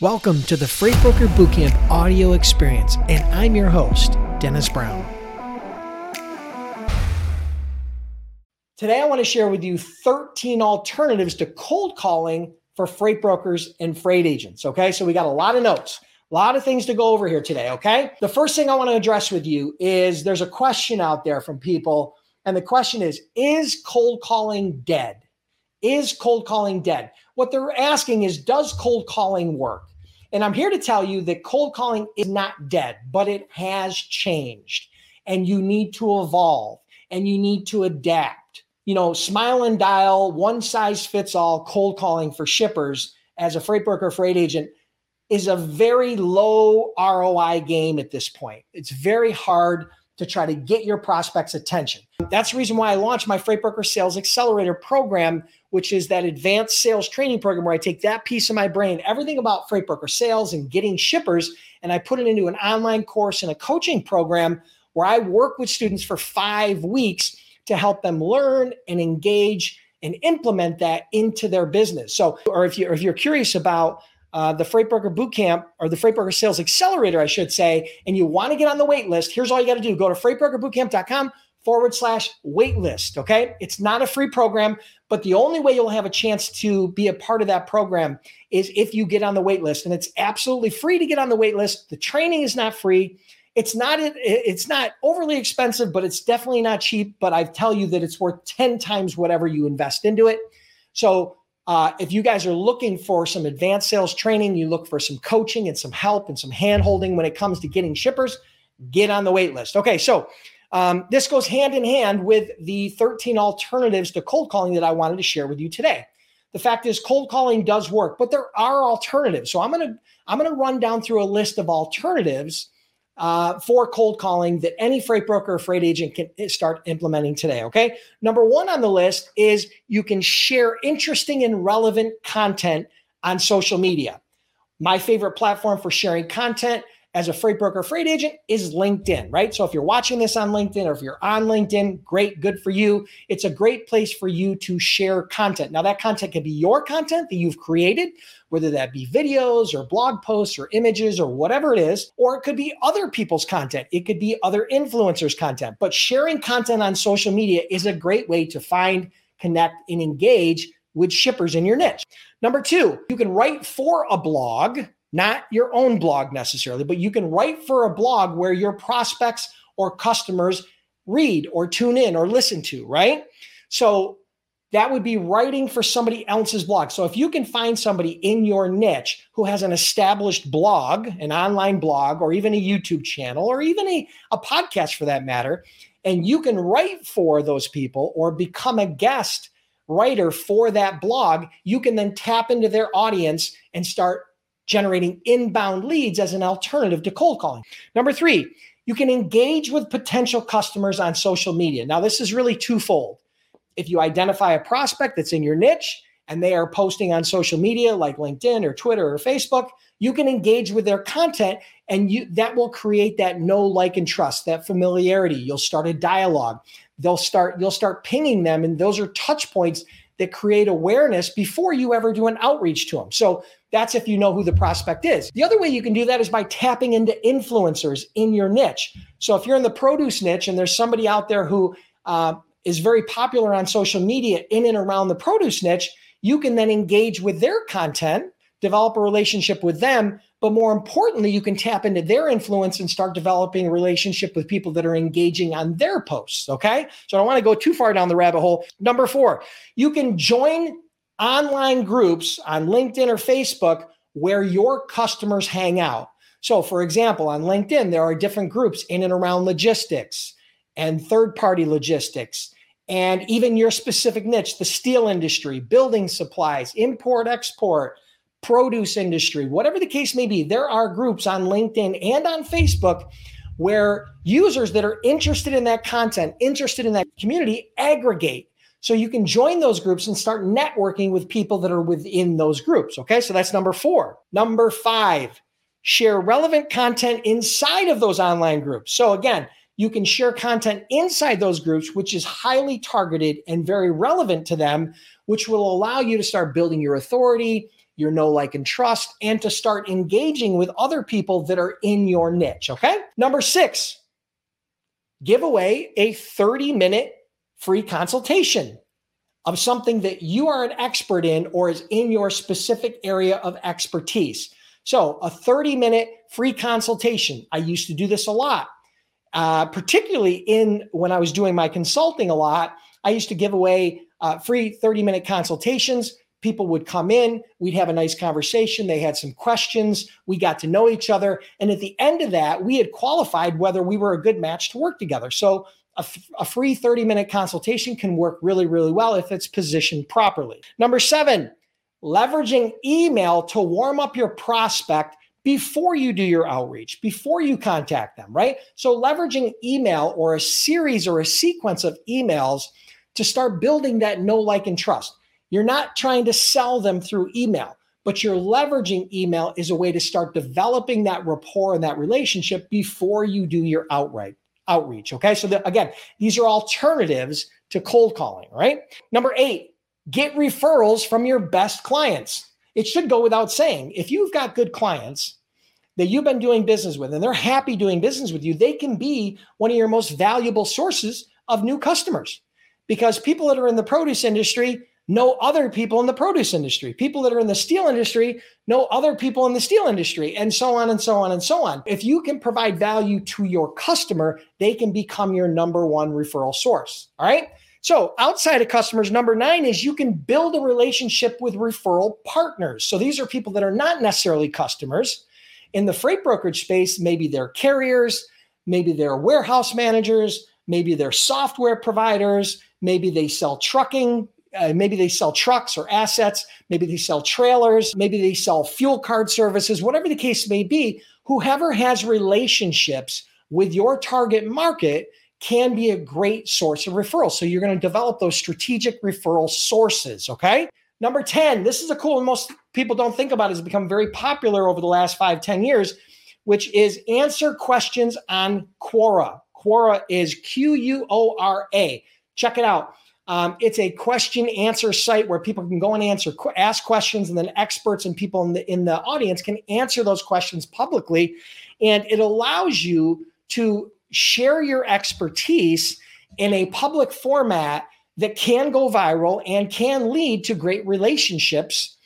Welcome to the Freight Broker Bootcamp audio experience, and I'm your host, Dennis Brown. Today, I want to share with you 13 alternatives to cold calling for freight brokers and freight agents. Okay, so we got a lot of notes, a lot of things to go over here today. Okay, the first thing I want to address with you is there's a question out there from people, and the question is Is cold calling dead? Is cold calling dead? What they're asking is Does cold calling work? And I'm here to tell you that cold calling is not dead, but it has changed. And you need to evolve and you need to adapt. You know, smile and dial, one size fits all cold calling for shippers as a freight broker, freight agent is a very low ROI game at this point. It's very hard to try to get your prospects' attention. That's the reason why I launched my Freight Broker Sales Accelerator program, which is that advanced sales training program where I take that piece of my brain, everything about freight broker sales and getting shippers, and I put it into an online course and a coaching program where I work with students for five weeks to help them learn and engage and implement that into their business. So, or if you if you're curious about uh, the Freight Broker Bootcamp or the Freight Broker Sales Accelerator, I should say, and you want to get on the wait list, here's all you got to do: go to freightbrokerbootcamp.com forward slash waitlist. Okay. It's not a free program, but the only way you'll have a chance to be a part of that program is if you get on the waitlist. And it's absolutely free to get on the waitlist. The training is not free. It's not it's not overly expensive, but it's definitely not cheap. But I tell you that it's worth 10 times whatever you invest into it. So uh, if you guys are looking for some advanced sales training, you look for some coaching and some help and some hand holding when it comes to getting shippers, get on the wait list. Okay, so um, this goes hand in hand with the 13 alternatives to cold calling that I wanted to share with you today. The fact is, cold calling does work, but there are alternatives. So I'm gonna I'm gonna run down through a list of alternatives uh, for cold calling that any freight broker or freight agent can start implementing today. Okay. Number one on the list is you can share interesting and relevant content on social media. My favorite platform for sharing content as a freight broker, freight agent is LinkedIn, right? So if you're watching this on LinkedIn or if you're on LinkedIn, great, good for you. It's a great place for you to share content. Now, that content can be your content that you've created, whether that be videos or blog posts or images or whatever it is, or it could be other people's content. It could be other influencers' content. But sharing content on social media is a great way to find, connect, and engage with shippers in your niche. Number two, you can write for a blog not your own blog necessarily, but you can write for a blog where your prospects or customers read or tune in or listen to, right? So that would be writing for somebody else's blog. So if you can find somebody in your niche who has an established blog, an online blog, or even a YouTube channel, or even a, a podcast for that matter, and you can write for those people or become a guest writer for that blog, you can then tap into their audience and start generating inbound leads as an alternative to cold calling. Number three, you can engage with potential customers on social media. Now, this is really twofold. If you identify a prospect that's in your niche and they are posting on social media like LinkedIn or Twitter or Facebook, you can engage with their content and you that will create that know like and trust, that familiarity. You'll start a dialogue. They'll start you'll start pinging them and those are touch points that create awareness before you ever do an outreach to them. So that's if you know who the prospect is. The other way you can do that is by tapping into influencers in your niche. So if you're in the produce niche and there's somebody out there who uh, is very popular on social media in and around the produce niche, you can then engage with their content, develop a relationship with them, but more importantly, you can tap into their influence and start developing a relationship with people that are engaging on their posts. Okay. So I don't want to go too far down the rabbit hole. Number four, you can join online groups on LinkedIn or Facebook where your customers hang out. So, for example, on LinkedIn, there are different groups in and around logistics and third party logistics, and even your specific niche, the steel industry, building supplies, import, export produce industry, whatever the case may be, there are groups on LinkedIn and on Facebook where users that are interested in that content, interested in that community, aggregate. So you can join those groups and start networking with people that are within those groups. Okay, so that's number four. Number five, share relevant content inside of those online groups. So again, you can share content inside those groups, which is highly targeted and very relevant to them, which will allow you to start building your authority, your know, like, and trust, and to start engaging with other people that are in your niche. Okay. Number six, give away a 30 minute free consultation of something that you are an expert in or is in your specific area of expertise. So, a 30 minute free consultation. I used to do this a lot, uh, particularly in when I was doing my consulting a lot. I used to give away uh, free 30 minute consultations. People would come in, we'd have a nice conversation. They had some questions. We got to know each other. And at the end of that, we had qualified whether we were a good match to work together. So, a, f- a free 30 minute consultation can work really, really well if it's positioned properly. Number seven, leveraging email to warm up your prospect before you do your outreach, before you contact them, right? So, leveraging email or a series or a sequence of emails to start building that know, like, and trust. You're not trying to sell them through email, but you're leveraging email as a way to start developing that rapport and that relationship before you do your outright outreach. Okay. So, the, again, these are alternatives to cold calling, right? Number eight, get referrals from your best clients. It should go without saying. If you've got good clients that you've been doing business with and they're happy doing business with you, they can be one of your most valuable sources of new customers because people that are in the produce industry know other people in the produce industry. People that are in the steel industry know other people in the steel industry, and so on and so on and so on. If you can provide value to your customer, they can become your number one referral source. All right. So, outside of customers, number nine is you can build a relationship with referral partners. So, these are people that are not necessarily customers. In the freight brokerage space, maybe they're carriers, maybe they're warehouse managers, maybe they're software providers, maybe they sell trucking uh, maybe they sell trucks or assets, maybe they sell trailers, maybe they sell fuel card services, whatever the case may be. Whoever has relationships with your target market can be a great source of referrals. So you're going to develop those strategic referral sources. Okay. Number 10, this is a cool one most people don't think about, it has become very popular over the last five, 10 years, which is answer questions on Quora. Quora is Q U O R A. Check it out. Um, it's a question answer site where people can go and answer, ask questions, and then experts and people in the in the audience can answer those questions publicly, and it allows you to share your expertise in a public format that can go viral and can lead to great relationships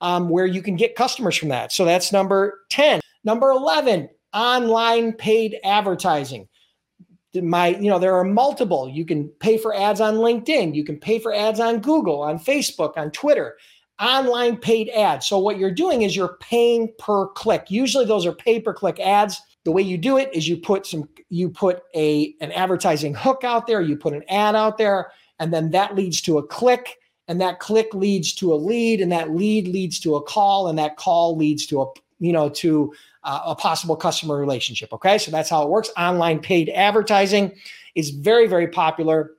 um, where you can get customers from that. So that's number 10. Number 11, online paid advertising my you know there are multiple. You can pay for ads on linkedin. You can pay for ads on google on facebook on twitter. Online paid ads. So what you're doing is you're paying per click. Usually those are pay per click ads. The way you do it is you put some you put a an advertising hook out there. You put an ad out there and then that leads to a click and that click leads to a lead and that lead leads to a call and that call leads to a you know to uh, a possible customer relationship. Okay, so that's how it works. Online paid advertising is very, very popular.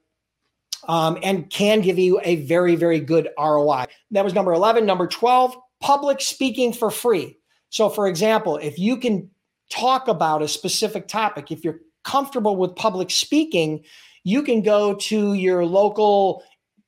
Um, and can give you a very, very good ROI. That was number 11. Number 12, public speaking for free. So, for example, if you can talk about a specific topic, if you're comfortable with public speaking, you can go to your local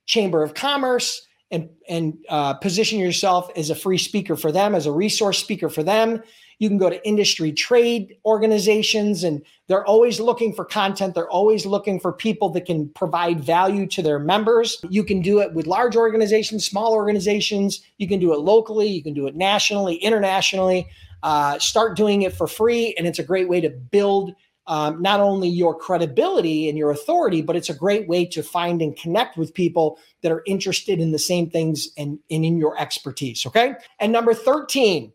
chamber of commerce and, and uh, position yourself as a free speaker for them, as a resource speaker for them. You can go to industry trade organizations, and they're always looking for content. They're always looking for people that can provide value to their members. You can do it with large organizations, small organizations. You can do it locally, you can do it nationally, internationally. Uh, start doing it for free, and it's a great way to build um, not only your credibility and your authority, but it's a great way to find and connect with people that are interested in the same things and, and in your expertise. Okay. And number 13,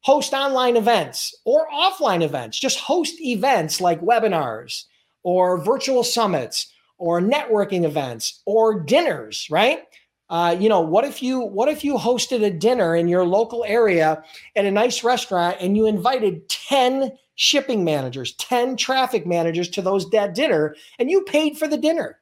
host online events or offline events. Just host events like webinars or virtual summits or networking events or dinners, right? Uh, you know, what if you what if you hosted a dinner in your local area at a nice restaurant and you invited 10 shipping managers, 10 traffic managers to those that dinner and you paid for the dinner.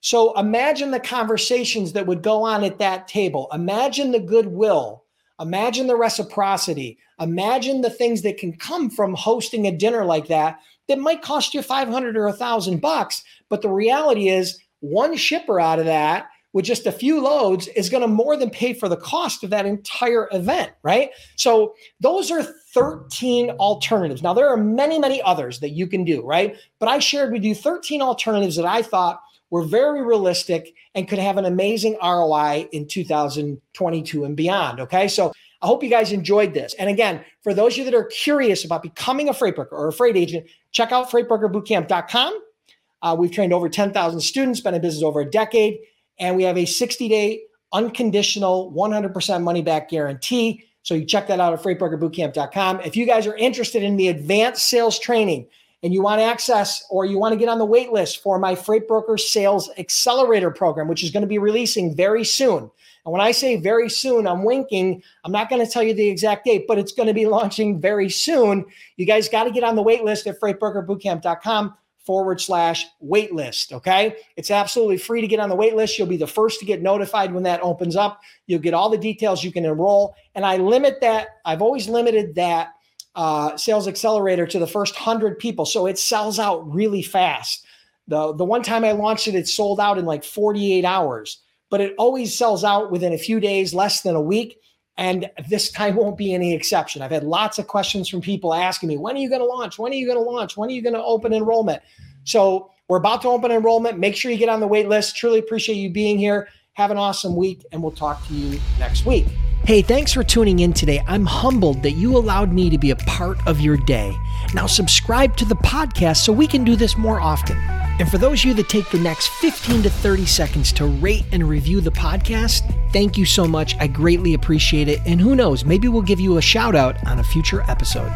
So imagine the conversations that would go on at that table. Imagine the goodwill Imagine the reciprocity. Imagine the things that can come from hosting a dinner like that that might cost you 500 or a thousand bucks. But the reality is one shipper out of that with just a few loads is going to more than pay for the cost of that entire event, right? So those are 13 alternatives. Now, there are many, many others that you can do, right? But I shared with you 13 alternatives that I thought were very realistic and could have an amazing ROI in 2022 and beyond. Okay. So I hope you guys enjoyed this. And again, for those of you that are curious about becoming a freight broker or a freight agent, check out freightbrokerbootcamp.com. Uh, we've trained over 10,000 students, been in business over a decade, and we have a 60 day unconditional 100% money back guarantee. So you check that out at freightbrokerbootcamp.com. If you guys are interested in the advanced sales training and you want access or you want to get on the wait list for my Freight Broker Sales Accelerator program, which is going to be releasing very soon. And when I say very soon, I'm winking. I'm not going to tell you the exact date, but it's going to be launching very soon. You guys got to get on the wait list at freightbrokerbootcamp.com forward slash waitlist. Okay. It's absolutely free to get on the waitlist. You'll be the first to get notified when that opens up. You'll get all the details you can enroll. And I limit that, I've always limited that uh, sales accelerator to the first 100 people. So it sells out really fast. The, the one time I launched it, it sold out in like 48 hours, but it always sells out within a few days, less than a week. And this time won't be any exception. I've had lots of questions from people asking me, when are you going to launch? When are you going to launch? When are you going to open enrollment? So we're about to open enrollment. Make sure you get on the wait list. Truly appreciate you being here. Have an awesome week, and we'll talk to you next week. Hey, thanks for tuning in today. I'm humbled that you allowed me to be a part of your day. Now, subscribe to the podcast so we can do this more often. And for those of you that take the next 15 to 30 seconds to rate and review the podcast, thank you so much. I greatly appreciate it. And who knows, maybe we'll give you a shout out on a future episode.